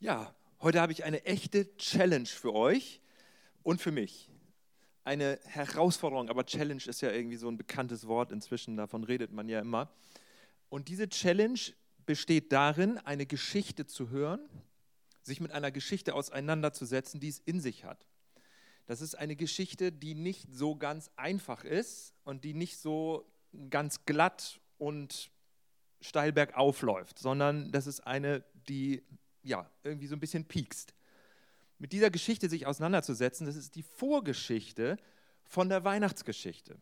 Ja, heute habe ich eine echte Challenge für euch und für mich. Eine Herausforderung, aber Challenge ist ja irgendwie so ein bekanntes Wort inzwischen, davon redet man ja immer. Und diese Challenge besteht darin, eine Geschichte zu hören, sich mit einer Geschichte auseinanderzusetzen, die es in sich hat. Das ist eine Geschichte, die nicht so ganz einfach ist und die nicht so ganz glatt und steil bergauf läuft, sondern das ist eine, die ja, irgendwie so ein bisschen piekst. Mit dieser Geschichte sich auseinanderzusetzen, das ist die Vorgeschichte von der Weihnachtsgeschichte.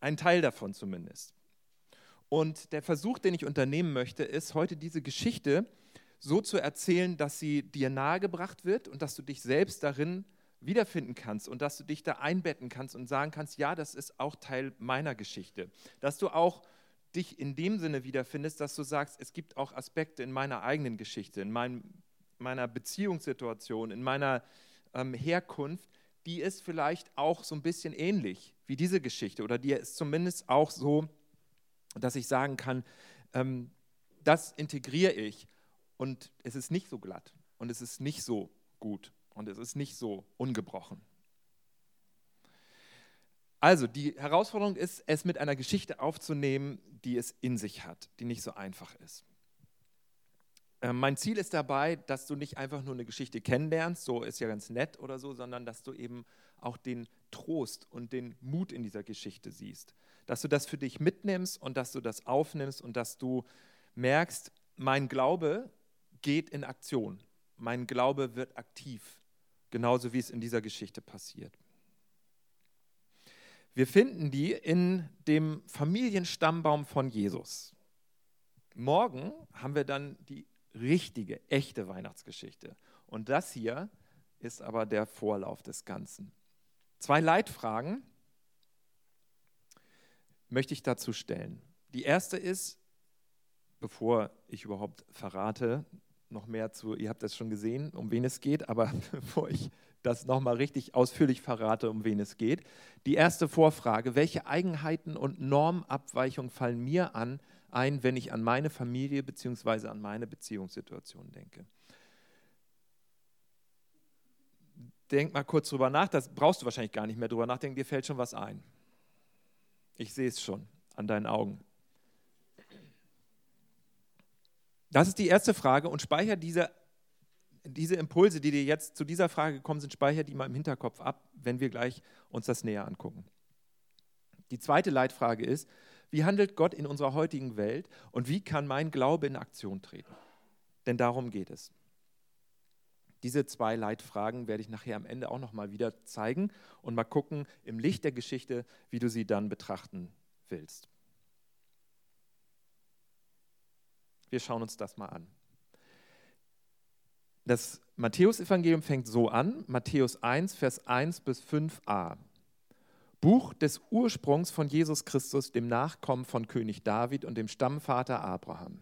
Ein Teil davon zumindest. Und der Versuch, den ich unternehmen möchte, ist, heute diese Geschichte so zu erzählen, dass sie dir nahegebracht wird und dass du dich selbst darin wiederfinden kannst und dass du dich da einbetten kannst und sagen kannst, ja, das ist auch Teil meiner Geschichte. Dass du auch dich in dem Sinne wiederfindest, dass du sagst, es gibt auch Aspekte in meiner eigenen Geschichte, in meinem, meiner Beziehungssituation, in meiner ähm, Herkunft, die ist vielleicht auch so ein bisschen ähnlich wie diese Geschichte oder die ist zumindest auch so, dass ich sagen kann, ähm, das integriere ich und es ist nicht so glatt und es ist nicht so gut und es ist nicht so ungebrochen. Also, die Herausforderung ist, es mit einer Geschichte aufzunehmen, die es in sich hat, die nicht so einfach ist. Ähm, mein Ziel ist dabei, dass du nicht einfach nur eine Geschichte kennenlernst, so ist ja ganz nett oder so, sondern dass du eben auch den Trost und den Mut in dieser Geschichte siehst. Dass du das für dich mitnimmst und dass du das aufnimmst und dass du merkst, mein Glaube geht in Aktion. Mein Glaube wird aktiv, genauso wie es in dieser Geschichte passiert. Wir finden die in dem Familienstammbaum von Jesus. Morgen haben wir dann die richtige, echte Weihnachtsgeschichte. Und das hier ist aber der Vorlauf des Ganzen. Zwei Leitfragen möchte ich dazu stellen. Die erste ist, bevor ich überhaupt verrate, noch mehr zu, ihr habt das schon gesehen, um wen es geht, aber bevor ich das nochmal richtig ausführlich verrate, um wen es geht. Die erste Vorfrage, welche Eigenheiten und Normabweichungen fallen mir an, ein, wenn ich an meine Familie bzw. an meine Beziehungssituation denke? Denk mal kurz drüber nach, das brauchst du wahrscheinlich gar nicht mehr drüber nachdenken, dir fällt schon was ein. Ich sehe es schon an deinen Augen. Das ist die erste Frage und speicher diese diese Impulse, die dir jetzt zu dieser Frage gekommen sind, speicher die mal im Hinterkopf ab, wenn wir gleich uns das näher angucken. Die zweite Leitfrage ist, wie handelt Gott in unserer heutigen Welt und wie kann mein Glaube in Aktion treten? Denn darum geht es. Diese zwei Leitfragen werde ich nachher am Ende auch noch mal wieder zeigen und mal gucken im Licht der Geschichte, wie du sie dann betrachten willst. Wir schauen uns das mal an. Das Matthäusevangelium fängt so an, Matthäus 1, Vers 1 bis 5a. Buch des Ursprungs von Jesus Christus, dem Nachkommen von König David und dem Stammvater Abraham.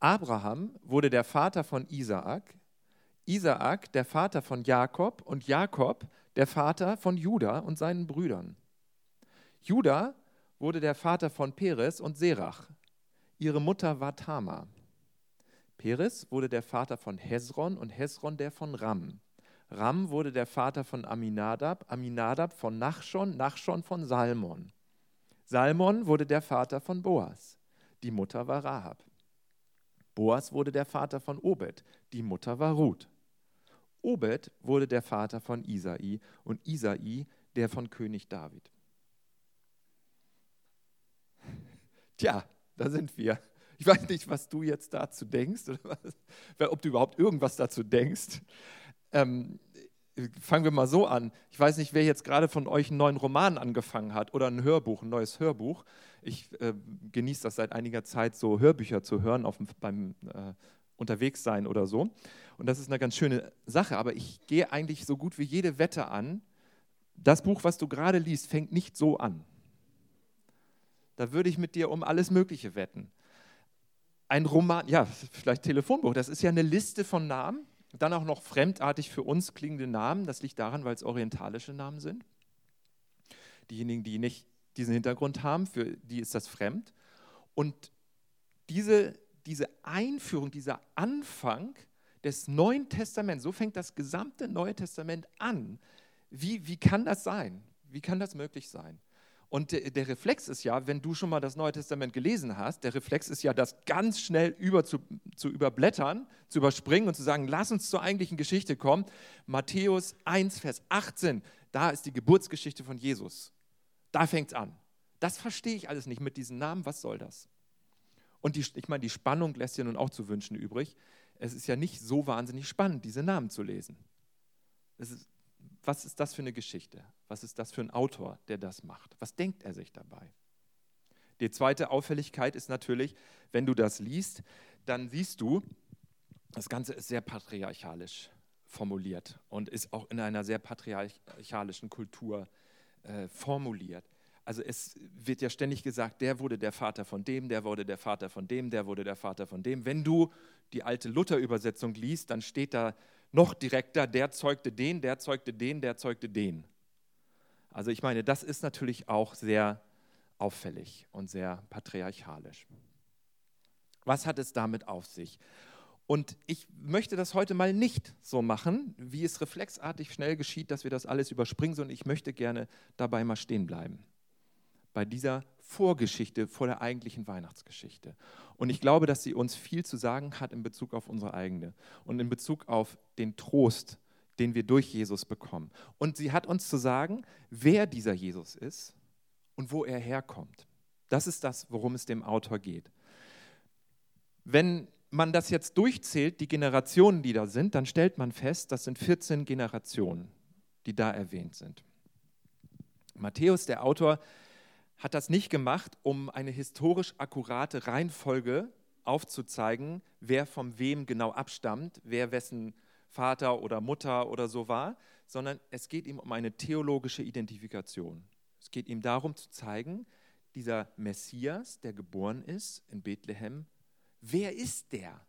Abraham wurde der Vater von Isaak, Isaak der Vater von Jakob und Jakob der Vater von Juda und seinen Brüdern. Juda wurde der Vater von Peres und Serach. Ihre Mutter war Tamar. Peres wurde der Vater von Hezron und Hezron der von Ram. Ram wurde der Vater von Aminadab, Aminadab von Nachschon, Nachschon von Salmon. Salmon wurde der Vater von Boas. Die Mutter war Rahab. Boas wurde der Vater von Obed. Die Mutter war Ruth. Obed wurde der Vater von Isai und Isai der von König David. Tja, da sind wir. Ich weiß nicht, was du jetzt dazu denkst oder was, ob du überhaupt irgendwas dazu denkst. Ähm, fangen wir mal so an. Ich weiß nicht, wer jetzt gerade von euch einen neuen Roman angefangen hat oder ein Hörbuch, ein neues Hörbuch. Ich äh, genieße das seit einiger Zeit, so Hörbücher zu hören auf, beim äh, Unterwegssein oder so. Und das ist eine ganz schöne Sache. Aber ich gehe eigentlich so gut wie jede Wette an. Das Buch, was du gerade liest, fängt nicht so an. Da würde ich mit dir um alles Mögliche wetten ein Roman, ja, vielleicht Telefonbuch, das ist ja eine Liste von Namen, dann auch noch fremdartig für uns klingende Namen. Das liegt daran, weil es orientalische Namen sind. Diejenigen, die nicht diesen Hintergrund haben, für die ist das fremd. Und diese, diese Einführung, dieser Anfang des Neuen Testaments, so fängt das gesamte Neue Testament an. Wie, wie kann das sein? Wie kann das möglich sein? Und der, der, Reflex ist ja, wenn du schon mal das Neue Testament gelesen hast, der Reflex ist ja, das ganz schnell über zu, zu überblättern, zu überspringen und zu sagen, lass uns zur eigentlichen Geschichte kommen. Matthäus 1, Vers 18, da ist die Geburtsgeschichte von Jesus. Da fängt es an. Das verstehe ich alles nicht mit diesen Namen, was soll das? Und die, ich meine, die Spannung lässt ja nun auch zu wünschen übrig. Es ist ja nicht so wahnsinnig spannend, diese Namen zu lesen. Ist, was ist das für eine Geschichte? Was ist das für ein Autor, der das macht? Was denkt er sich dabei? Die zweite Auffälligkeit ist natürlich, wenn du das liest, dann siehst du, das Ganze ist sehr patriarchalisch formuliert und ist auch in einer sehr patriarchalischen Kultur äh, formuliert. Also es wird ja ständig gesagt, der wurde der Vater von dem, der wurde der Vater von dem, der wurde der Vater von dem. Wenn du die alte Luther-Übersetzung liest, dann steht da noch direkter, der zeugte den, der zeugte den, der zeugte den. Also ich meine, das ist natürlich auch sehr auffällig und sehr patriarchalisch. Was hat es damit auf sich? Und ich möchte das heute mal nicht so machen, wie es reflexartig schnell geschieht, dass wir das alles überspringen, sondern ich möchte gerne dabei mal stehen bleiben. Bei dieser Vorgeschichte vor der eigentlichen Weihnachtsgeschichte. Und ich glaube, dass sie uns viel zu sagen hat in Bezug auf unsere eigene und in Bezug auf den Trost, den wir durch Jesus bekommen. Und sie hat uns zu sagen, wer dieser Jesus ist und wo er herkommt. Das ist das, worum es dem Autor geht. Wenn man das jetzt durchzählt, die Generationen, die da sind, dann stellt man fest, das sind 14 Generationen, die da erwähnt sind. Matthäus, der Autor, hat das nicht gemacht, um eine historisch akkurate Reihenfolge aufzuzeigen, wer von wem genau abstammt, wer wessen Vater oder Mutter oder so war, sondern es geht ihm um eine theologische Identifikation. Es geht ihm darum zu zeigen, dieser Messias, der geboren ist in Bethlehem, wer ist der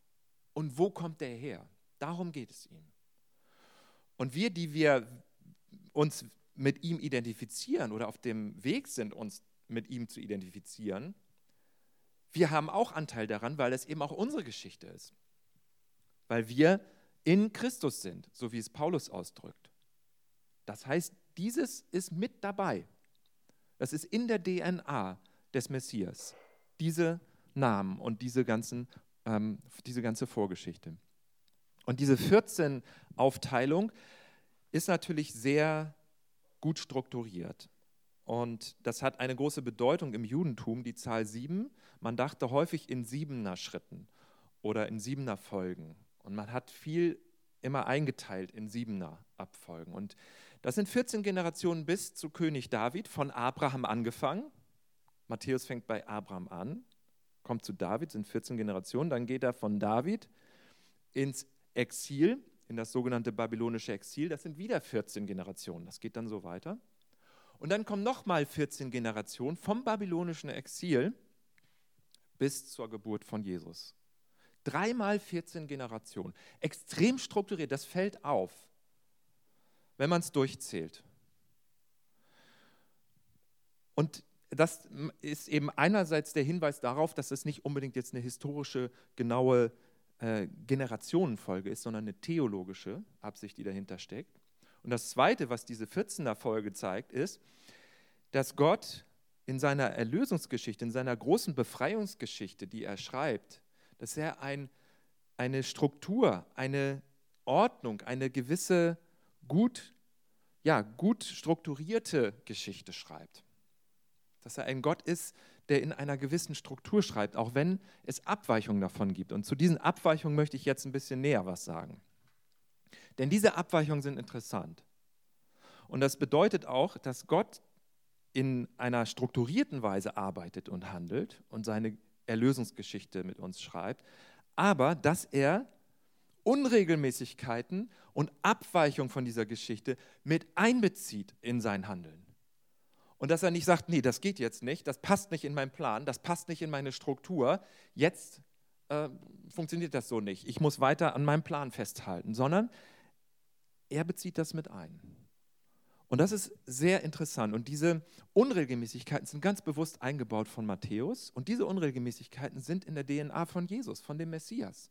und wo kommt der her? Darum geht es ihm. Und wir, die wir uns mit ihm identifizieren oder auf dem Weg sind, uns mit ihm zu identifizieren, wir haben auch Anteil daran, weil es eben auch unsere Geschichte ist. Weil wir in Christus sind, so wie es Paulus ausdrückt. Das heißt, dieses ist mit dabei. Das ist in der DNA des Messias. Diese Namen und diese, ganzen, ähm, diese ganze Vorgeschichte. Und diese 14-Aufteilung ist natürlich sehr gut strukturiert. Und das hat eine große Bedeutung im Judentum, die Zahl sieben. Man dachte häufig in siebener Schritten oder in siebener Folgen. Und man hat viel immer eingeteilt in siebener Abfolgen. Und das sind 14 Generationen bis zu König David, von Abraham angefangen. Matthäus fängt bei Abraham an kommt zu David, sind 14 Generationen, dann geht er von David ins Exil, in das sogenannte babylonische Exil, das sind wieder 14 Generationen, das geht dann so weiter. Und dann kommen nochmal 14 Generationen vom babylonischen Exil bis zur Geburt von Jesus. Dreimal 14 Generationen. Extrem strukturiert, das fällt auf, wenn man es durchzählt. Und das ist eben einerseits der Hinweis darauf, dass es nicht unbedingt jetzt eine historische, genaue äh, Generationenfolge ist, sondern eine theologische Absicht, die dahinter steckt. Und das Zweite, was diese 14er Folge zeigt, ist, dass Gott in seiner Erlösungsgeschichte, in seiner großen Befreiungsgeschichte, die er schreibt, dass er ein, eine Struktur, eine Ordnung, eine gewisse gut, ja, gut strukturierte Geschichte schreibt dass er ein Gott ist, der in einer gewissen Struktur schreibt, auch wenn es Abweichungen davon gibt. Und zu diesen Abweichungen möchte ich jetzt ein bisschen näher was sagen. Denn diese Abweichungen sind interessant. Und das bedeutet auch, dass Gott in einer strukturierten Weise arbeitet und handelt und seine Erlösungsgeschichte mit uns schreibt, aber dass er Unregelmäßigkeiten und Abweichungen von dieser Geschichte mit einbezieht in sein Handeln. Und dass er nicht sagt, nee, das geht jetzt nicht, das passt nicht in meinen Plan, das passt nicht in meine Struktur, jetzt äh, funktioniert das so nicht, ich muss weiter an meinem Plan festhalten, sondern er bezieht das mit ein. Und das ist sehr interessant. Und diese Unregelmäßigkeiten sind ganz bewusst eingebaut von Matthäus. Und diese Unregelmäßigkeiten sind in der DNA von Jesus, von dem Messias.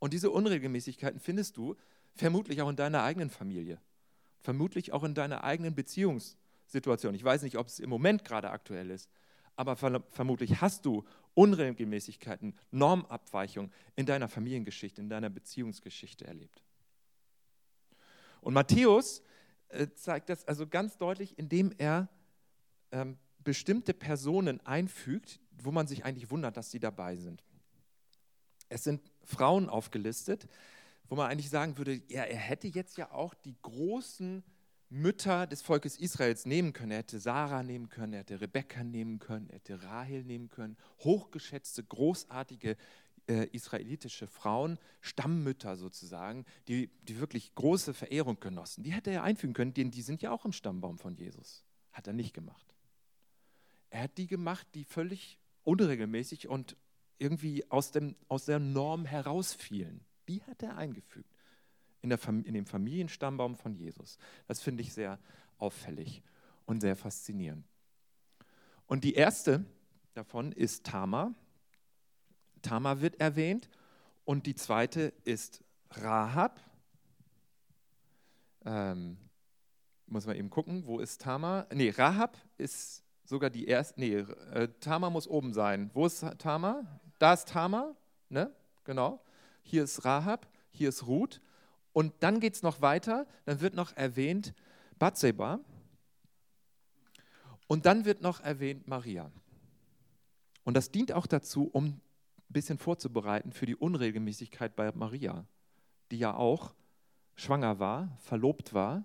Und diese Unregelmäßigkeiten findest du vermutlich auch in deiner eigenen Familie, vermutlich auch in deiner eigenen Beziehungssituation. Ich weiß nicht, ob es im Moment gerade aktuell ist, aber vermutlich hast du Unregelmäßigkeiten, Normabweichungen in deiner Familiengeschichte, in deiner Beziehungsgeschichte erlebt. Und Matthäus äh, zeigt das also ganz deutlich, indem er ähm, bestimmte Personen einfügt, wo man sich eigentlich wundert, dass sie dabei sind. Es sind Frauen aufgelistet, wo man eigentlich sagen würde, ja, er hätte jetzt ja auch die großen Mütter des Volkes Israels nehmen können. Er hätte Sarah nehmen können, er hätte Rebekka nehmen können, er hätte Rahel nehmen können. Hochgeschätzte, großartige äh, israelitische Frauen, Stammmütter sozusagen, die, die wirklich große Verehrung genossen. Die hätte er einfügen können, denn die sind ja auch im Stammbaum von Jesus. Hat er nicht gemacht. Er hat die gemacht, die völlig unregelmäßig und irgendwie aus, dem, aus der Norm herausfielen. Die hat er eingefügt in, der, in dem Familienstammbaum von Jesus. Das finde ich sehr auffällig und sehr faszinierend. Und die erste davon ist Tamar. Tamar wird erwähnt und die zweite ist Rahab. Ähm, muss man eben gucken, wo ist Tamar? Nee, Rahab ist sogar die erste. Nee, äh, Tamar muss oben sein. Wo ist Tamar? Da ist Tamar, ne? Genau. Hier ist Rahab, hier ist Ruth. Und dann geht es noch weiter, dann wird noch erwähnt Bathseba. Und dann wird noch erwähnt Maria. Und das dient auch dazu, um ein bisschen vorzubereiten für die Unregelmäßigkeit bei Maria, die ja auch schwanger war, verlobt war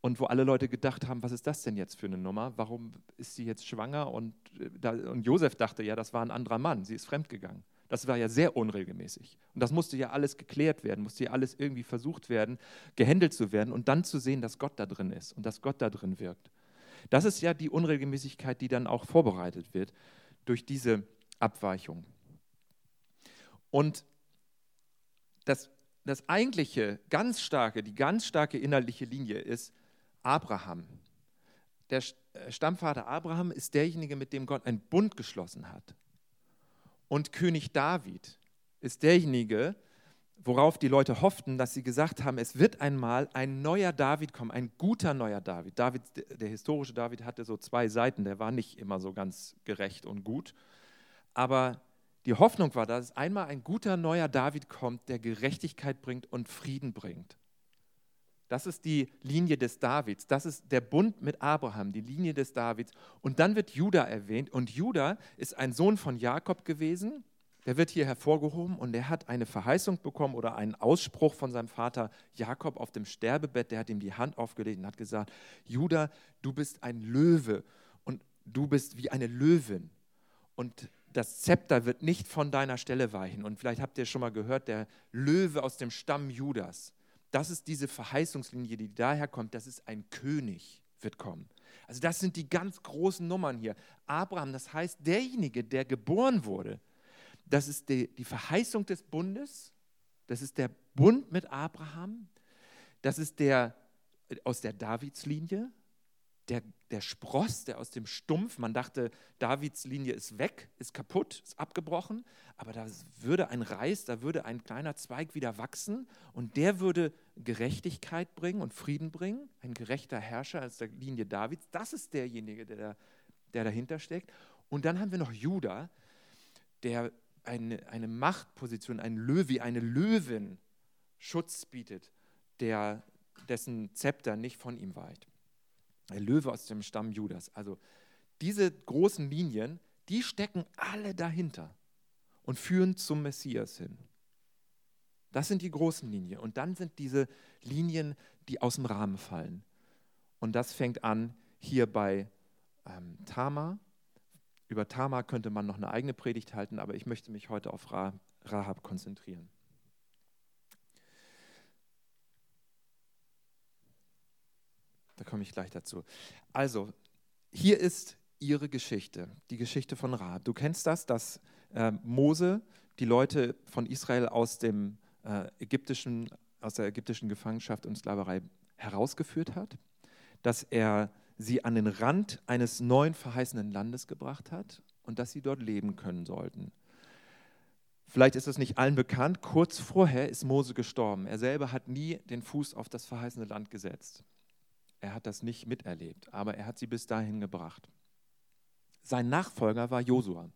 und wo alle Leute gedacht haben, was ist das denn jetzt für eine Nummer? Warum ist sie jetzt schwanger? Und, äh, und Josef dachte, ja, das war ein anderer Mann, sie ist fremdgegangen. Das war ja sehr unregelmäßig. Und das musste ja alles geklärt werden, musste ja alles irgendwie versucht werden, gehandelt zu werden und dann zu sehen, dass Gott da drin ist und dass Gott da drin wirkt. Das ist ja die Unregelmäßigkeit, die dann auch vorbereitet wird durch diese Abweichung. Und das, das eigentliche, ganz starke, die ganz starke innerliche Linie ist Abraham. Der äh, Stammvater Abraham ist derjenige, mit dem Gott einen Bund geschlossen hat. Und König David ist derjenige, worauf die Leute hofften, dass sie gesagt haben, es wird einmal ein neuer David kommen, ein guter neuer David. David, der historische David hatte so zwei Seiten, der war nicht immer so ganz gerecht und gut. Aber die Hoffnung war, dass einmal ein guter neuer David kommt, der Gerechtigkeit bringt und Frieden bringt. Das ist die Linie des Davids. Das ist der Bund mit Abraham, die Linie des Davids. Und dann wird Juda erwähnt. Und Juda ist ein Sohn von Jakob gewesen. Der wird hier hervorgehoben und er hat eine Verheißung bekommen oder einen Ausspruch von seinem Vater Jakob auf dem Sterbebett. Der hat ihm die Hand aufgelegt und hat gesagt: Juda, du bist ein Löwe und du bist wie eine Löwin. Und das Zepter wird nicht von deiner Stelle weichen. Und vielleicht habt ihr schon mal gehört, der Löwe aus dem Stamm Judas das ist diese Verheißungslinie, die daher kommt, das ist ein König wird kommen. Also das sind die ganz großen Nummern hier. Abraham, das heißt derjenige, der geboren wurde, das ist die, die Verheißung des Bundes, das ist der Bund mit Abraham, das ist der aus der Davidslinie, der, der Spross, der aus dem Stumpf, man dachte, Davids Linie ist weg, ist kaputt, ist abgebrochen, aber da würde ein Reis, da würde ein kleiner Zweig wieder wachsen und der würde Gerechtigkeit bringen und Frieden bringen, ein gerechter Herrscher aus der Linie Davids. Das ist derjenige, der, der dahinter steckt. Und dann haben wir noch Judah, der eine, eine Machtposition, ein Löwe, eine Löwin Schutz bietet, der, dessen Zepter nicht von ihm weicht. Ein Löwe aus dem Stamm Judas. Also diese großen Linien, die stecken alle dahinter und führen zum Messias hin. Das sind die großen Linien. Und dann sind diese Linien, die aus dem Rahmen fallen. Und das fängt an hier bei ähm, Tamar. Über Tamar könnte man noch eine eigene Predigt halten, aber ich möchte mich heute auf Rahab konzentrieren. Da komme ich gleich dazu. Also, hier ist ihre Geschichte, die Geschichte von Rahab. Du kennst das, dass äh, Mose die Leute von Israel aus, dem, äh, ägyptischen, aus der ägyptischen Gefangenschaft und Sklaverei herausgeführt hat. dass er sie an den Rand eines neuen verheißenen Landes gebracht hat und dass sie dort leben können sollten. Vielleicht ist es nicht allen bekannt, kurz vorher ist Mose gestorben. Er selber hat nie den Fuß auf das verheißene Land gesetzt. Er hat das nicht miterlebt, aber er hat sie bis dahin gebracht. Sein Nachfolger war Josua.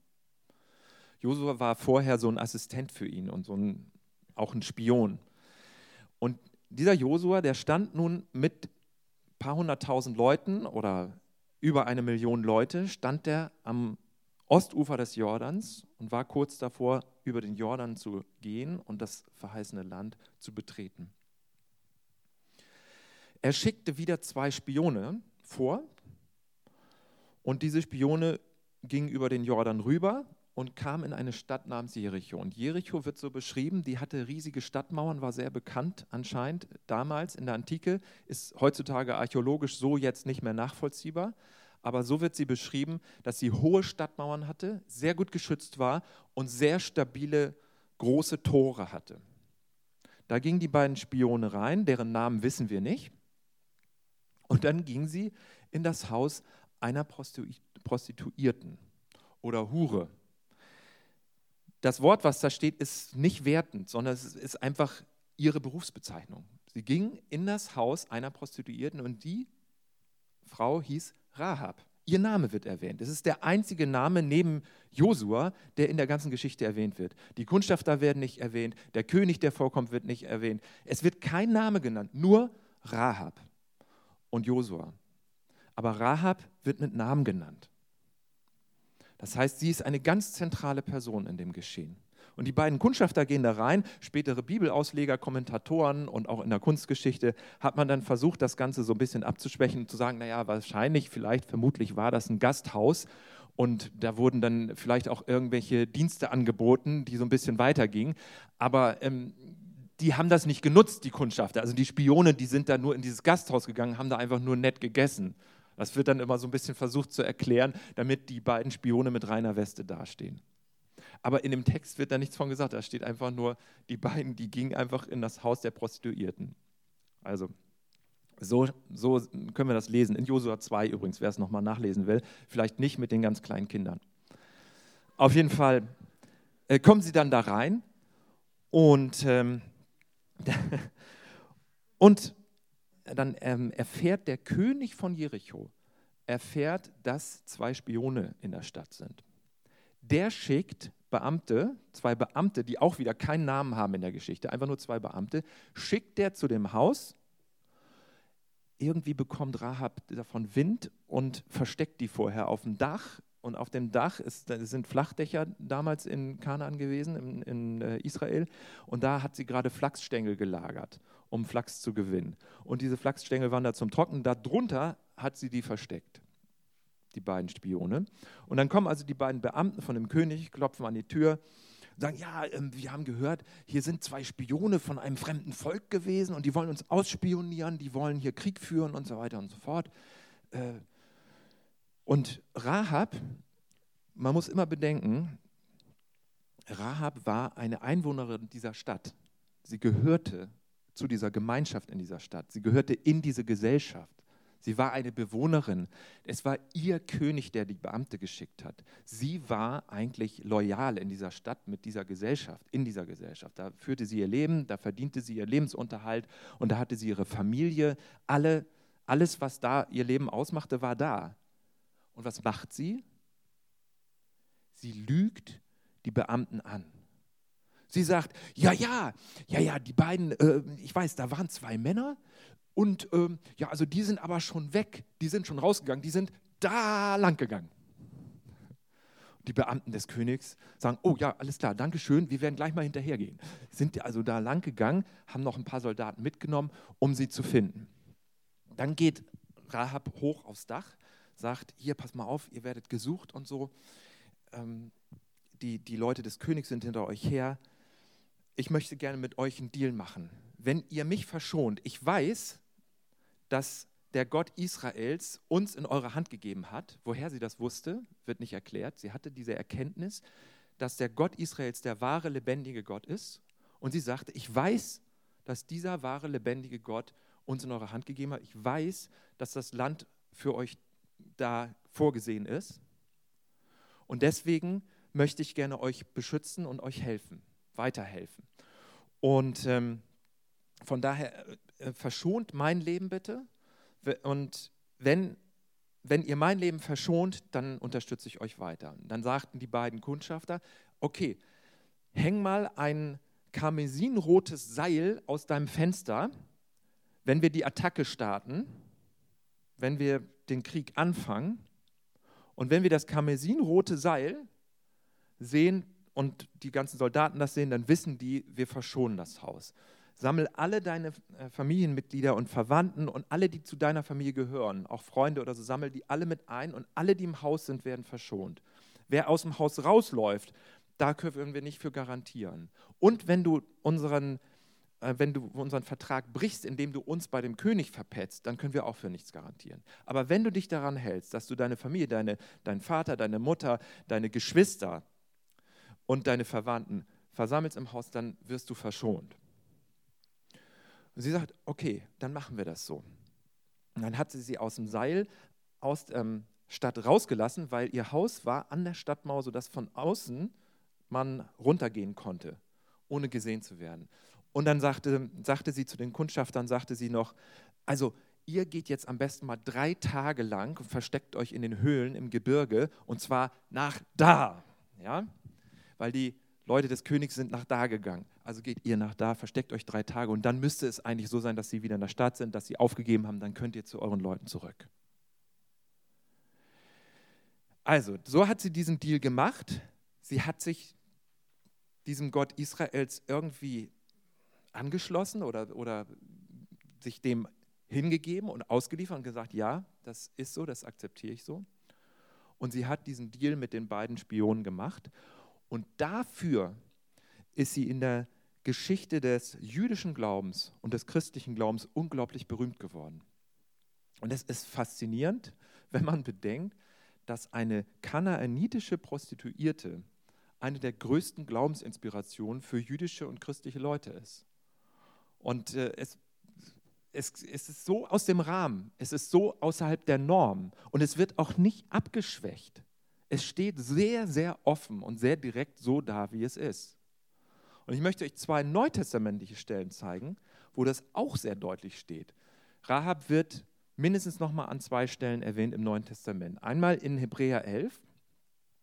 Josua war vorher so ein Assistent für ihn und so ein, auch ein Spion. Und dieser Josua, der stand nun mit ein paar hunderttausend Leuten oder über eine Million Leute, stand er am Ostufer des Jordans und war kurz davor, über den Jordan zu gehen und das verheißene Land zu betreten. Er schickte wieder zwei Spione vor und diese Spione gingen über den Jordan rüber und kam in eine Stadt namens Jericho. Und Jericho wird so beschrieben, die hatte riesige Stadtmauern, war sehr bekannt anscheinend damals in der Antike, ist heutzutage archäologisch so jetzt nicht mehr nachvollziehbar. Aber so wird sie beschrieben, dass sie hohe Stadtmauern hatte, sehr gut geschützt war und sehr stabile große Tore hatte. Da gingen die beiden Spione rein, deren Namen wissen wir nicht. Und dann gingen sie in das Haus einer Prostituierten oder Hure. Das Wort, was da steht, ist nicht wertend, sondern es ist einfach ihre Berufsbezeichnung. Sie ging in das Haus einer Prostituierten und die Frau hieß Rahab. Ihr Name wird erwähnt. Es ist der einzige Name neben Josua, der in der ganzen Geschichte erwähnt wird. Die Kundschafter werden nicht erwähnt, der König, der vorkommt, wird nicht erwähnt. Es wird kein Name genannt, nur Rahab und Josua. Aber Rahab wird mit Namen genannt. Das heißt, sie ist eine ganz zentrale Person in dem Geschehen. Und die beiden Kundschafter gehen da rein. Spätere Bibelausleger, Kommentatoren und auch in der Kunstgeschichte hat man dann versucht, das Ganze so ein bisschen abzuschwächen und zu sagen, naja, wahrscheinlich, vielleicht, vermutlich war das ein Gasthaus. Und da wurden dann vielleicht auch irgendwelche Dienste angeboten, die so ein bisschen weitergingen. Aber ähm, die haben das nicht genutzt, die Kundschafter. Also die Spione, die sind da nur in dieses Gasthaus gegangen, haben da einfach nur nett gegessen. Das wird dann immer so ein bisschen versucht zu erklären, damit die beiden Spione mit reiner Weste dastehen. Aber in dem Text wird da nichts von gesagt. Da steht einfach nur, die beiden, die gingen einfach in das Haus der Prostituierten. Also, so, so können wir das lesen. In Josua 2 übrigens, wer es nochmal nachlesen will. Vielleicht nicht mit den ganz kleinen Kindern. Auf jeden Fall äh, kommen sie dann da rein und, ähm, und dann ähm, erfährt der König von Jericho, erfährt, dass zwei Spione in der Stadt sind. Der schickt Beamte, zwei Beamte, die auch wieder keinen Namen haben in der Geschichte, einfach nur zwei Beamte, schickt der zu dem Haus. Irgendwie bekommt Rahab davon Wind und versteckt die vorher auf dem Dach. Und auf dem Dach ist, sind Flachdächer damals in Kanaan gewesen, in, in äh, Israel. Und da hat sie gerade Flachsstängel gelagert um Flachs zu gewinnen. Und diese Flachsstängel waren da zum Trocknen. Darunter hat sie die versteckt, die beiden Spione. Und dann kommen also die beiden Beamten von dem König, klopfen an die Tür sagen, ja, ähm, wir haben gehört, hier sind zwei Spione von einem fremden Volk gewesen und die wollen uns ausspionieren, die wollen hier Krieg führen und so weiter und so fort. Äh, und Rahab, man muss immer bedenken, Rahab war eine Einwohnerin dieser Stadt. Sie gehörte zu dieser Gemeinschaft in dieser Stadt. Sie gehörte in diese Gesellschaft. Sie war eine Bewohnerin. Es war ihr König, der die Beamte geschickt hat. Sie war eigentlich loyal in dieser Stadt mit dieser Gesellschaft, in dieser Gesellschaft. Da führte sie ihr Leben, da verdiente sie ihr Lebensunterhalt und da hatte sie ihre Familie. Alle, alles, was da ihr Leben ausmachte, war da. Und was macht sie? Sie lügt die Beamten an. Sie sagt, ja, ja, ja, ja, die beiden, äh, ich weiß, da waren zwei Männer und ähm, ja, also die sind aber schon weg, die sind schon rausgegangen, die sind da lang gegangen. Die Beamten des Königs sagen, oh ja, alles klar, danke schön, wir werden gleich mal hinterhergehen. Sind also da lang gegangen, haben noch ein paar Soldaten mitgenommen, um sie zu finden. Dann geht Rahab hoch aufs Dach, sagt, hier, pass mal auf, ihr werdet gesucht und so. Ähm, die, die Leute des Königs sind hinter euch her ich möchte gerne mit euch einen Deal machen. Wenn ihr mich verschont, ich weiß, dass der Gott Israels uns in eure Hand gegeben hat. Woher sie das wusste, wird nicht erklärt. Sie hatte diese Erkenntnis, dass der Gott Israels der wahre, lebendige Gott ist. Und sie sagte, ich weiß, dass dieser wahre, lebendige Gott uns in eure Hand gegeben hat. Ich weiß, dass das Land für euch da vorgesehen ist. Und deswegen möchte ich gerne euch beschützen und euch helfen, weiterhelfen. Und ähm, von daher äh, äh verschont mein Leben bitte. Und wenn, wenn ihr mein Leben verschont, dann unterstütze ich euch weiter. dann sagten die beiden Kundschafter, okay, häng mal ein karmesinrotes Seil aus deinem Fenster, wenn wir die Attacke starten, wenn wir den Krieg anfangen und wenn wir das karmesinrote Seil sehen und die ganzen Soldaten das sehen, dann wissen die, wir verschonen das Haus. Sammel alle deine äh, Familienmitglieder und Verwandten und alle, die zu deiner Familie gehören, auch Freunde oder so, sammel die alle mit ein und alle, die im Haus sind, werden verschont. Wer aus dem Haus rausläuft, da können wir nicht für garantieren. Und wenn du unseren, wenn du unseren Vertrag brichst, indem du uns bei dem König verpetzt, dann können wir auch für nichts garantieren. Aber wenn du dich daran hältst, dass du deine Familie, deine, deinen Vater, deine Mutter, deine Geschwister und deine Verwandten versammelst im Haus, dann wirst du verschont. Und sie sagt, okay, dann machen wir das so. Und dann hat sie sie aus dem Seil aus der ähm, Stadt rausgelassen, weil ihr Haus war an der Stadtmauer, sodass von außen man runtergehen konnte, ohne gesehen zu werden. Und dann sagte, sagte sie zu den Kundschaftern, sagte sie noch, also ihr geht jetzt am besten mal drei Tage lang und versteckt euch in den Höhlen im Gebirge und zwar nach da. Ja? Weil die Leute des Königs sind nach da gegangen. Also geht ihr nach da, versteckt euch drei Tage und dann müsste es eigentlich so sein, dass sie wieder in der Stadt sind, dass sie aufgegeben haben, dann könnt ihr zu euren Leuten zurück. Also, so hat sie diesen Deal gemacht. Sie hat sich diesem Gott Israels irgendwie angeschlossen oder, oder sich dem hingegeben und ausgeliefert und gesagt, ja, das ist so, das akzeptiere ich so. Und sie hat diesen Deal mit den beiden Spionen gemacht. Und dafür ist sie in der Geschichte des jüdischen Glaubens und des christlichen Glaubens unglaublich berühmt geworden. Und es ist faszinierend, wenn man bedenkt, dass eine kanaanitische Prostituierte eine der größten Glaubensinspirationen für jüdische und christliche Leute ist. Und äh, es, es, es ist so aus dem Rahmen, es ist so außerhalb der Norm und es wird auch nicht abgeschwächt. Es steht sehr, sehr offen und sehr direkt so da, wie es ist. Und ich möchte euch zwei neutestamentliche Stellen zeigen, wo das auch sehr deutlich steht. Rahab wird mindestens noch mal an zwei Stellen erwähnt im Neuen Testament. Einmal in Hebräer 11,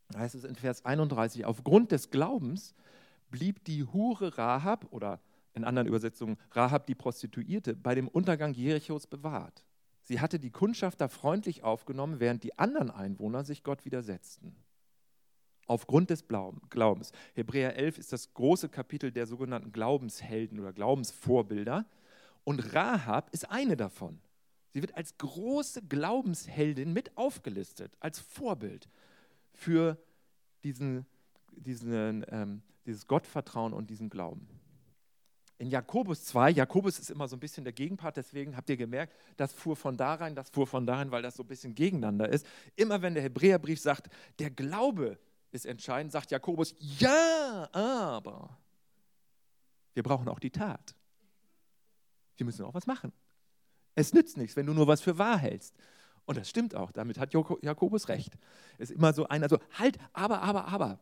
da heißt es in Vers 31, aufgrund des Glaubens blieb die Hure Rahab oder in anderen Übersetzungen Rahab die Prostituierte bei dem Untergang Jerichos bewahrt. Sie hatte die Kundschafter freundlich aufgenommen, während die anderen Einwohner sich Gott widersetzten. Aufgrund des Glaubens. Hebräer 11 ist das große Kapitel der sogenannten Glaubenshelden oder Glaubensvorbilder. Und Rahab ist eine davon. Sie wird als große Glaubensheldin mit aufgelistet, als Vorbild für diesen, diesen, ähm, dieses Gottvertrauen und diesen Glauben. In Jakobus 2, Jakobus ist immer so ein bisschen der Gegenpart, deswegen habt ihr gemerkt, das fuhr von da rein, das fuhr von da rein, weil das so ein bisschen gegeneinander ist. Immer wenn der Hebräerbrief sagt, der Glaube ist entscheidend, sagt Jakobus, ja, aber wir brauchen auch die Tat. Wir müssen auch was machen. Es nützt nichts, wenn du nur was für wahr hältst. Und das stimmt auch, damit hat Jakobus recht. Es ist immer so einer so, halt, aber, aber, aber.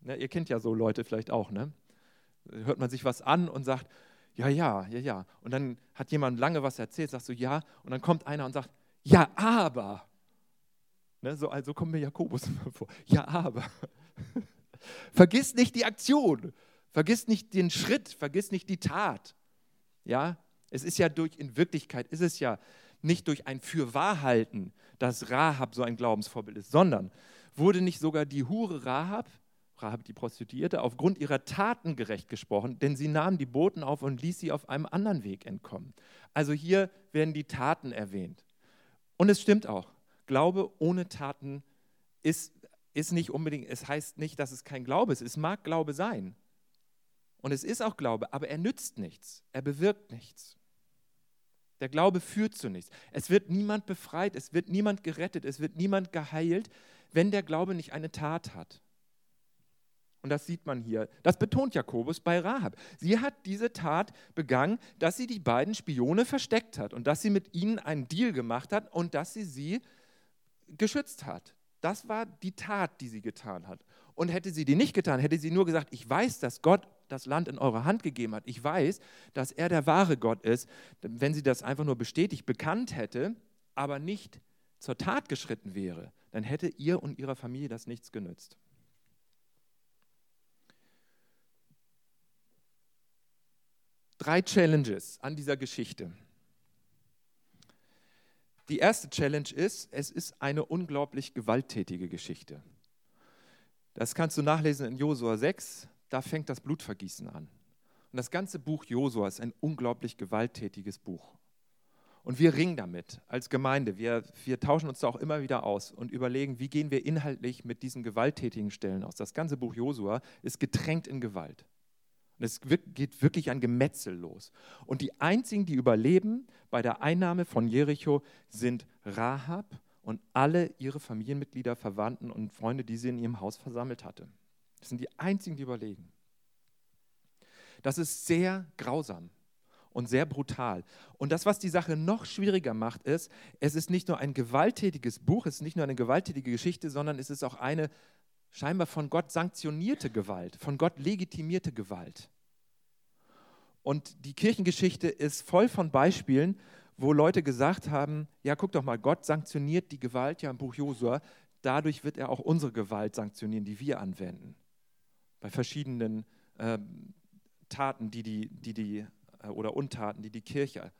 Ne, ihr kennt ja so Leute vielleicht auch, ne? Hört man sich was an und sagt, ja, ja, ja, ja. Und dann hat jemand lange was erzählt, sagst du ja, und dann kommt einer und sagt, ja, aber. Ne, so also kommt mir Jakobus immer vor. Ja, aber. vergiss nicht die Aktion, vergiss nicht den Schritt, vergiss nicht die Tat. Ja, es ist ja durch, in Wirklichkeit ist es ja nicht durch ein Fürwahrhalten, dass Rahab so ein Glaubensvorbild ist, sondern wurde nicht sogar die Hure Rahab, Rahab die Prostituierte, aufgrund ihrer Taten gerecht gesprochen, denn sie nahm die Boten auf und ließ sie auf einem anderen Weg entkommen. Also hier werden die Taten erwähnt. Und es stimmt auch, Glaube ohne Taten ist, ist nicht unbedingt, es heißt nicht, dass es kein Glaube ist. Es mag Glaube sein. Und es ist auch Glaube, aber er nützt nichts, er bewirkt nichts. Der Glaube führt zu nichts. Es wird niemand befreit, es wird niemand gerettet, es wird niemand geheilt, wenn der Glaube nicht eine Tat hat. Und das sieht man hier. Das betont Jakobus bei Rahab. Sie hat diese Tat begangen, dass sie die beiden Spione versteckt hat und dass sie mit ihnen einen Deal gemacht hat und dass sie sie geschützt hat. Das war die Tat, die sie getan hat. Und hätte sie die nicht getan, hätte sie nur gesagt, ich weiß, dass Gott das Land in eure Hand gegeben hat. Ich weiß, dass er der wahre Gott ist. Wenn sie das einfach nur bestätigt, bekannt hätte, aber nicht zur Tat geschritten wäre, dann hätte ihr und ihrer Familie das nichts genützt. Drei Challenges an dieser Geschichte. Die erste Challenge ist, es ist eine unglaublich gewalttätige Geschichte. Das kannst du nachlesen in Josua 6, da fängt das Blutvergießen an. Und das ganze Buch Josua ist ein unglaublich gewalttätiges Buch. Und wir ringen damit als Gemeinde. Wir, wir tauschen uns da auch immer wieder aus und überlegen, wie gehen wir inhaltlich mit diesen gewalttätigen Stellen aus. Das ganze Buch Josua ist getränkt in Gewalt. Und es geht wirklich ein Gemetzel los. Und die einzigen, die überleben bei der Einnahme von Jericho, sind Rahab und alle ihre Familienmitglieder, Verwandten und Freunde, die sie in ihrem Haus versammelt hatte. Das sind die einzigen, die überleben. Das ist sehr grausam und sehr brutal. Und das, was die Sache noch schwieriger macht, ist, es ist nicht nur ein gewalttätiges Buch, es ist nicht nur eine gewalttätige Geschichte, sondern es ist auch eine scheinbar von Gott sanktionierte Gewalt, von Gott legitimierte Gewalt. Und die Kirchengeschichte ist voll von Beispielen, wo Leute gesagt haben, ja, guck doch mal, Gott sanktioniert die Gewalt ja im Buch Josua, dadurch wird er auch unsere Gewalt sanktionieren, die wir anwenden. Bei verschiedenen äh, Taten, die die, die, die äh, oder Untaten, die die Kirche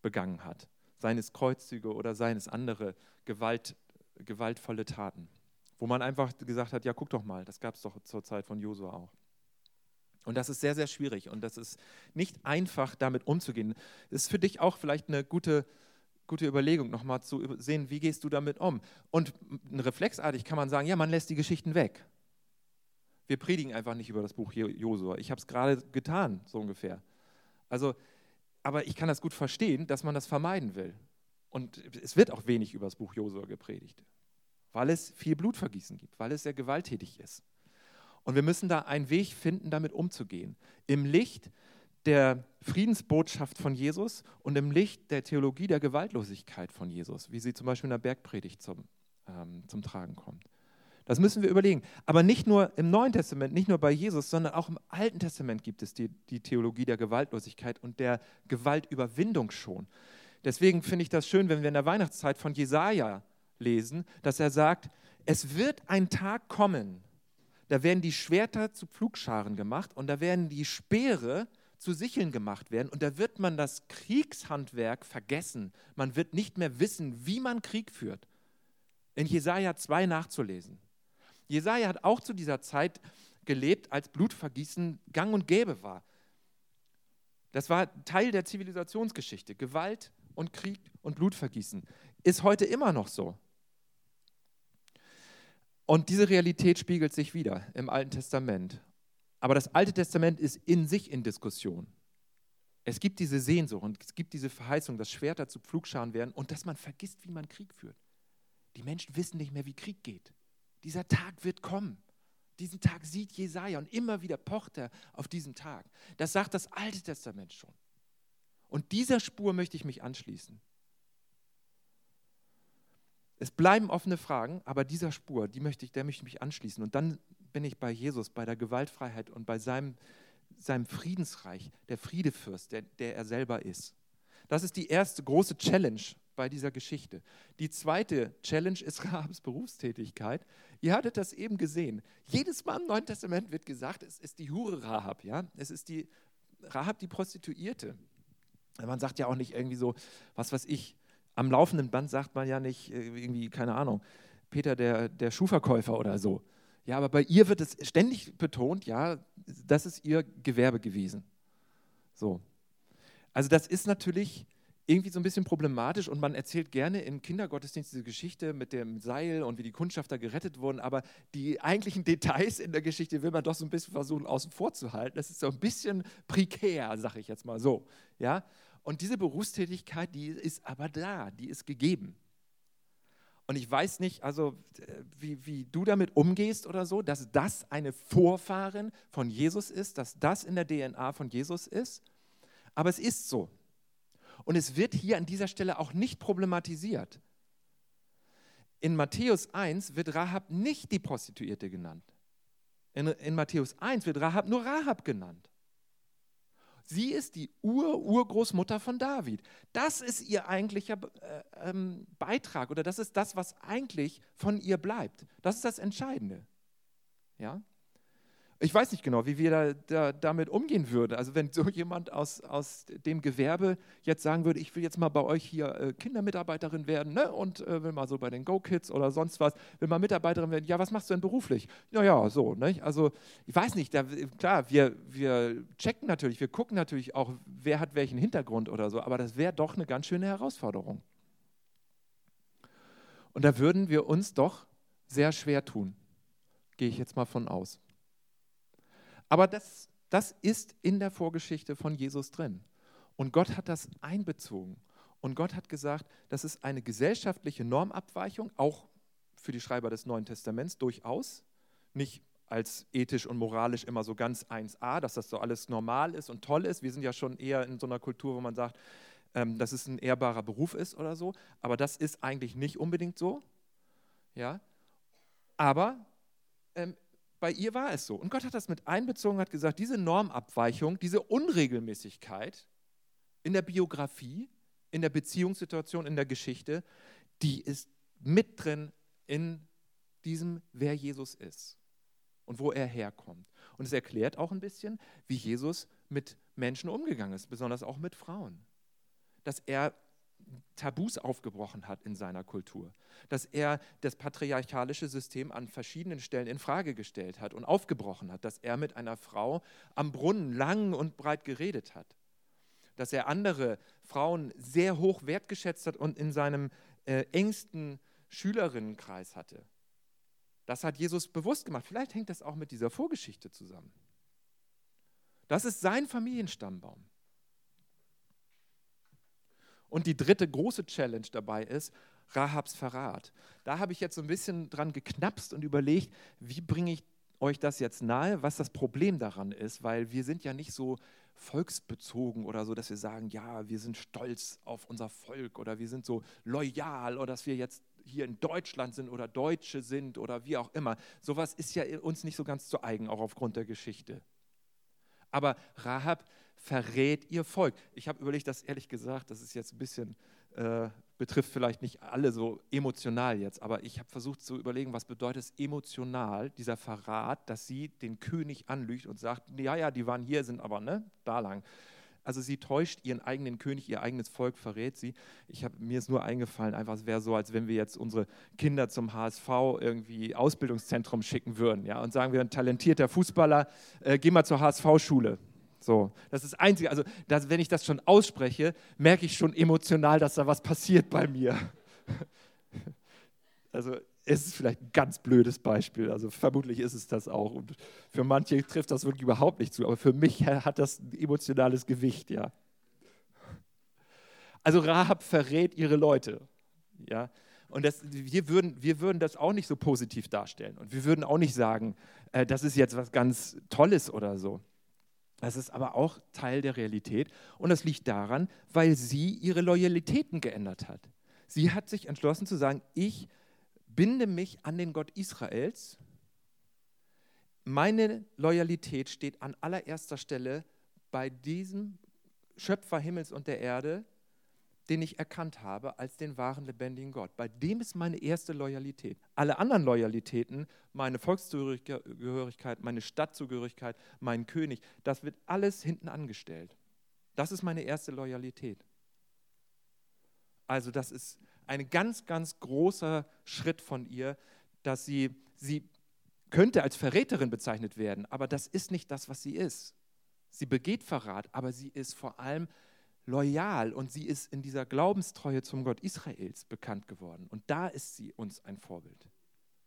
begangen hat. Seien es Kreuzzüge oder seien es andere Gewalt, gewaltvolle Taten wo man einfach gesagt hat, ja, guck doch mal, das gab es doch zur Zeit von Josua auch. Und das ist sehr, sehr schwierig und das ist nicht einfach, damit umzugehen. Das ist für dich auch vielleicht eine gute, gute Überlegung, nochmal zu sehen, wie gehst du damit um. Und reflexartig kann man sagen, ja, man lässt die Geschichten weg. Wir predigen einfach nicht über das Buch Josua. Ich habe es gerade getan, so ungefähr. Also, aber ich kann das gut verstehen, dass man das vermeiden will. Und es wird auch wenig über das Buch Josua gepredigt weil es viel Blutvergießen gibt, weil es sehr gewalttätig ist. Und wir müssen da einen Weg finden, damit umzugehen. Im Licht der Friedensbotschaft von Jesus und im Licht der Theologie der Gewaltlosigkeit von Jesus, wie sie zum Beispiel in der Bergpredigt zum, ähm, zum Tragen kommt. Das müssen wir überlegen. Aber nicht nur im Neuen Testament, nicht nur bei Jesus, sondern auch im Alten Testament gibt es die, die Theologie der Gewaltlosigkeit und der Gewaltüberwindung schon. Deswegen finde ich das schön, wenn wir in der Weihnachtszeit von Jesaja lesen, dass er sagt, es wird ein Tag kommen, da werden die Schwerter zu Pflugscharen gemacht und da werden die Speere zu Sicheln gemacht werden und da wird man das Kriegshandwerk vergessen. Man wird nicht mehr wissen, wie man Krieg führt. In Jesaja 2 nachzulesen. Jesaja hat auch zu dieser Zeit gelebt, als Blutvergießen gang und gäbe war. Das war Teil der Zivilisationsgeschichte. Gewalt und Krieg und Blutvergießen ist heute immer noch so. Und diese Realität spiegelt sich wieder im Alten Testament. Aber das Alte Testament ist in sich in Diskussion. Es gibt diese Sehnsucht und es gibt diese Verheißung, dass Schwerter zu Pflugscharen werden und dass man vergisst, wie man Krieg führt. Die Menschen wissen nicht mehr, wie Krieg geht. Dieser Tag wird kommen. Diesen Tag sieht Jesaja und immer wieder pocht er auf diesen Tag. Das sagt das Alte Testament schon. Und dieser Spur möchte ich mich anschließen. Es bleiben offene Fragen, aber dieser Spur, die möchte ich, der möchte ich mich anschließen. Und dann bin ich bei Jesus, bei der Gewaltfreiheit und bei seinem, seinem Friedensreich, der Friedefürst, der, der er selber ist. Das ist die erste große Challenge bei dieser Geschichte. Die zweite Challenge ist Rahabs Berufstätigkeit. Ihr hattet das eben gesehen. Jedes Mal im Neuen Testament wird gesagt, es ist die Hure Rahab, ja? Es ist die Rahab, die Prostituierte. Man sagt ja auch nicht irgendwie so, was weiß ich, am laufenden Band sagt man ja nicht äh, irgendwie, keine Ahnung, Peter der, der Schuhverkäufer oder so. Ja, aber bei ihr wird es ständig betont, ja, das ist ihr Gewerbe gewesen. So. Also das ist natürlich irgendwie so ein bisschen problematisch und man erzählt gerne im Kindergottesdienst diese Geschichte mit dem Seil und wie die Kundschafter gerettet wurden, aber die eigentlichen Details in der Geschichte will man doch so ein bisschen versuchen außen vor zu halten. Das ist so ein bisschen prekär, sage ich jetzt mal so. Ja? Und diese Berufstätigkeit, die ist aber da, die ist gegeben. Und ich weiß nicht, also wie, wie du damit umgehst oder so, dass das eine Vorfahrin von Jesus ist, dass das in der DNA von Jesus ist. Aber es ist so. Und es wird hier an dieser Stelle auch nicht problematisiert. In Matthäus 1 wird Rahab nicht die Prostituierte genannt. In, in Matthäus 1 wird Rahab nur Rahab genannt. Sie ist die Ur-Urgroßmutter von David. Das ist ihr eigentlicher äh, ähm, Beitrag oder das ist das, was eigentlich von ihr bleibt. Das ist das Entscheidende. Ja? Ich weiß nicht genau, wie wir da, da, damit umgehen würden. Also wenn so jemand aus, aus dem Gewerbe jetzt sagen würde, ich will jetzt mal bei euch hier äh, Kindermitarbeiterin werden ne? und äh, will mal so bei den Go-Kids oder sonst was, will mal Mitarbeiterin werden. Ja, was machst du denn beruflich? Ja, ja, so. Ne? Also ich weiß nicht, da, klar, wir, wir checken natürlich, wir gucken natürlich auch, wer hat welchen Hintergrund oder so, aber das wäre doch eine ganz schöne Herausforderung. Und da würden wir uns doch sehr schwer tun, gehe ich jetzt mal von aus. Aber das, das ist in der Vorgeschichte von Jesus drin. Und Gott hat das einbezogen. Und Gott hat gesagt, das ist eine gesellschaftliche Normabweichung, auch für die Schreiber des Neuen Testaments durchaus. Nicht als ethisch und moralisch immer so ganz 1a, dass das so alles normal ist und toll ist. Wir sind ja schon eher in so einer Kultur, wo man sagt, ähm, dass es ein ehrbarer Beruf ist oder so. Aber das ist eigentlich nicht unbedingt so. Ja? Aber ähm, bei ihr war es so. Und Gott hat das mit einbezogen, hat gesagt, diese Normabweichung, diese Unregelmäßigkeit in der Biografie, in der Beziehungssituation, in der Geschichte, die ist mit drin in diesem, wer Jesus ist und wo er herkommt. Und es erklärt auch ein bisschen, wie Jesus mit Menschen umgegangen ist, besonders auch mit Frauen. Dass er Tabus aufgebrochen hat in seiner Kultur, dass er das patriarchalische System an verschiedenen Stellen in Frage gestellt hat und aufgebrochen hat, dass er mit einer Frau am Brunnen lang und breit geredet hat, dass er andere Frauen sehr hoch wertgeschätzt hat und in seinem äh, engsten Schülerinnenkreis hatte. Das hat Jesus bewusst gemacht. Vielleicht hängt das auch mit dieser Vorgeschichte zusammen. Das ist sein Familienstammbaum. Und die dritte große Challenge dabei ist Rahabs Verrat. Da habe ich jetzt so ein bisschen dran geknapst und überlegt, wie bringe ich euch das jetzt nahe, was das Problem daran ist, weil wir sind ja nicht so volksbezogen oder so, dass wir sagen, ja, wir sind stolz auf unser Volk oder wir sind so loyal oder dass wir jetzt hier in Deutschland sind oder Deutsche sind oder wie auch immer. Sowas ist ja uns nicht so ganz zu eigen, auch aufgrund der Geschichte. Aber Rahab verrät ihr Volk. Ich habe überlegt, dass ehrlich gesagt, das ist jetzt ein bisschen, äh, betrifft vielleicht nicht alle so emotional jetzt, aber ich habe versucht zu überlegen, was bedeutet es emotional, dieser Verrat, dass sie den König anlügt und sagt, ja, ja, die waren hier, sind aber ne, da lang. Also sie täuscht ihren eigenen König, ihr eigenes Volk verrät sie. Ich hab, mir ist nur eingefallen, einfach es wäre so, als wenn wir jetzt unsere Kinder zum HSV irgendwie Ausbildungszentrum schicken würden, ja, und sagen wir, ein talentierter Fußballer, äh, geh mal zur HSV-Schule. So, das ist das Einzige. Also, dass, wenn ich das schon ausspreche, merke ich schon emotional, dass da was passiert bei mir. Also, es ist vielleicht ein ganz blödes Beispiel. Also, vermutlich ist es das auch. Und für manche trifft das wirklich überhaupt nicht zu. Aber für mich hat das ein emotionales Gewicht, ja. Also, Rahab verrät ihre Leute, ja. Und das, wir, würden, wir würden das auch nicht so positiv darstellen. Und wir würden auch nicht sagen, äh, das ist jetzt was ganz Tolles oder so. Das ist aber auch Teil der Realität und das liegt daran, weil sie ihre Loyalitäten geändert hat. Sie hat sich entschlossen zu sagen, ich binde mich an den Gott Israels. Meine Loyalität steht an allererster Stelle bei diesem Schöpfer Himmels und der Erde, den ich erkannt habe als den wahren lebendigen Gott. Bei dem ist meine erste Loyalität. Alle anderen Loyalitäten, meine Volkszugehörigkeit, meine Stadtzugehörigkeit, mein König, das wird alles hinten angestellt. Das ist meine erste Loyalität. Also das ist ein ganz, ganz großer Schritt von ihr, dass sie, sie könnte als Verräterin bezeichnet werden, aber das ist nicht das, was sie ist. Sie begeht Verrat, aber sie ist vor allem loyal und sie ist in dieser Glaubenstreue zum Gott Israels bekannt geworden. Und da ist sie uns ein Vorbild.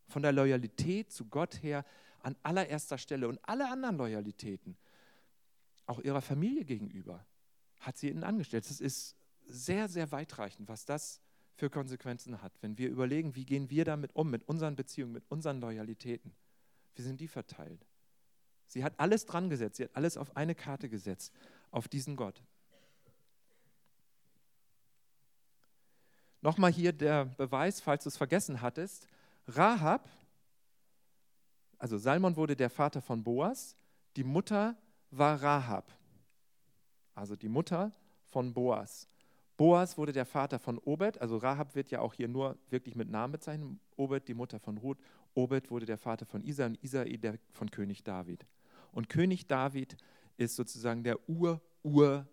Von der Loyalität zu Gott her an allererster Stelle und alle anderen Loyalitäten, auch ihrer Familie gegenüber, hat sie ihnen angestellt. Es ist sehr, sehr weitreichend, was das für Konsequenzen hat. Wenn wir überlegen, wie gehen wir damit um, mit unseren Beziehungen, mit unseren Loyalitäten. Wie sind die verteilt? Sie hat alles dran gesetzt, sie hat alles auf eine Karte gesetzt, auf diesen Gott. Nochmal hier der Beweis, falls du es vergessen hattest. Rahab, also Salmon wurde der Vater von Boas, die Mutter war Rahab, also die Mutter von Boas. Boas wurde der Vater von Obed, also Rahab wird ja auch hier nur wirklich mit Namen bezeichnet. Obed, die Mutter von Ruth. Obed wurde der Vater von Isa und Isai der von König David. Und König David ist sozusagen der Ur-Urenkel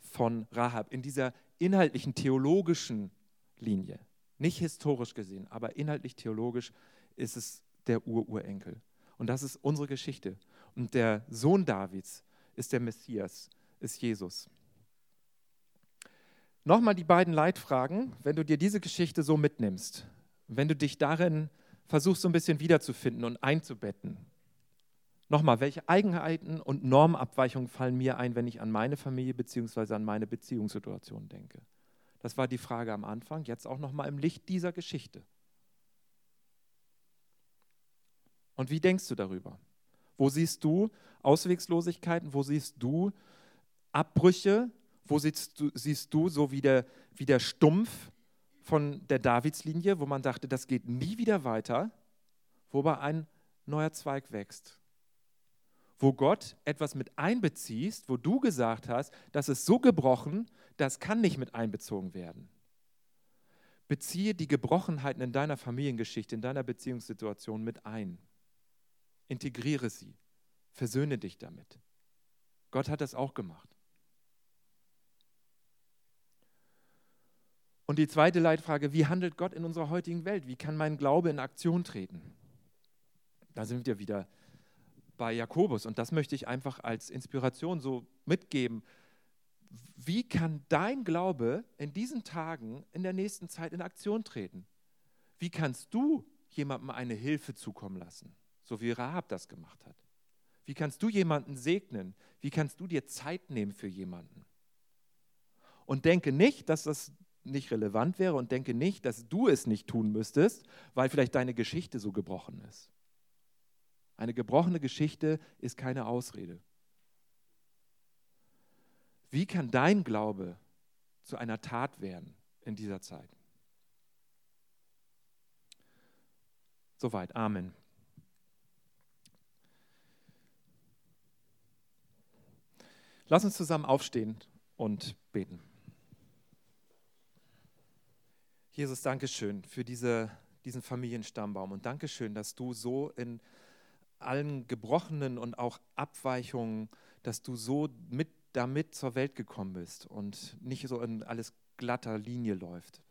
von Rahab in dieser inhaltlichen theologischen Linie. Nicht historisch gesehen, aber inhaltlich theologisch ist es der Ur-Urenkel. Und das ist unsere Geschichte. Und der Sohn Davids ist der Messias, ist Jesus. Nochmal die beiden Leitfragen, wenn du dir diese Geschichte so mitnimmst, wenn du dich darin versuchst, so ein bisschen wiederzufinden und einzubetten. Nochmal, welche Eigenheiten und Normabweichungen fallen mir ein, wenn ich an meine Familie bzw. an meine Beziehungssituation denke? Das war die Frage am Anfang, jetzt auch nochmal im Licht dieser Geschichte. Und wie denkst du darüber? Wo siehst du Auswegslosigkeiten? Wo siehst du Abbrüche? Wo siehst du, siehst du so wie der, wie der Stumpf von der Davidslinie, wo man dachte, das geht nie wieder weiter, wobei ein neuer Zweig wächst? Wo Gott etwas mit einbeziehst, wo du gesagt hast, das ist so gebrochen, das kann nicht mit einbezogen werden. Beziehe die Gebrochenheiten in deiner Familiengeschichte, in deiner Beziehungssituation mit ein. Integriere sie. Versöhne dich damit. Gott hat das auch gemacht. Und die zweite Leitfrage, wie handelt Gott in unserer heutigen Welt? Wie kann mein Glaube in Aktion treten? Da sind wir wieder bei Jakobus und das möchte ich einfach als Inspiration so mitgeben. Wie kann dein Glaube in diesen Tagen, in der nächsten Zeit in Aktion treten? Wie kannst du jemandem eine Hilfe zukommen lassen, so wie Rahab das gemacht hat? Wie kannst du jemanden segnen? Wie kannst du dir Zeit nehmen für jemanden? Und denke nicht, dass das nicht relevant wäre und denke nicht, dass du es nicht tun müsstest, weil vielleicht deine Geschichte so gebrochen ist. Eine gebrochene Geschichte ist keine Ausrede. Wie kann dein Glaube zu einer Tat werden in dieser Zeit? Soweit. Amen. Lass uns zusammen aufstehen und beten. Jesus, danke schön für diese, diesen Familienstammbaum und danke schön, dass du so in allen Gebrochenen und auch Abweichungen, dass du so mit damit zur Welt gekommen bist und nicht so in alles glatter Linie läuft.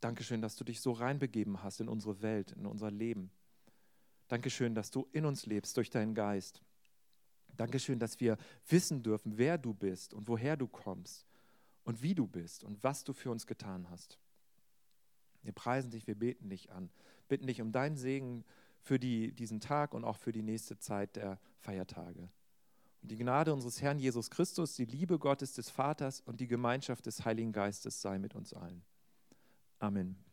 Dankeschön, dass du dich so reinbegeben hast in unsere Welt, in unser Leben. Dankeschön, dass du in uns lebst durch deinen Geist. Dankeschön, dass wir wissen dürfen, wer du bist und woher du kommst und wie du bist und was du für uns getan hast. Wir preisen dich, wir beten dich an, bitten dich um deinen Segen für die, diesen Tag und auch für die nächste Zeit der Feiertage. Und die Gnade unseres Herrn Jesus Christus, die Liebe Gottes des Vaters und die Gemeinschaft des Heiligen Geistes sei mit uns allen. Amen.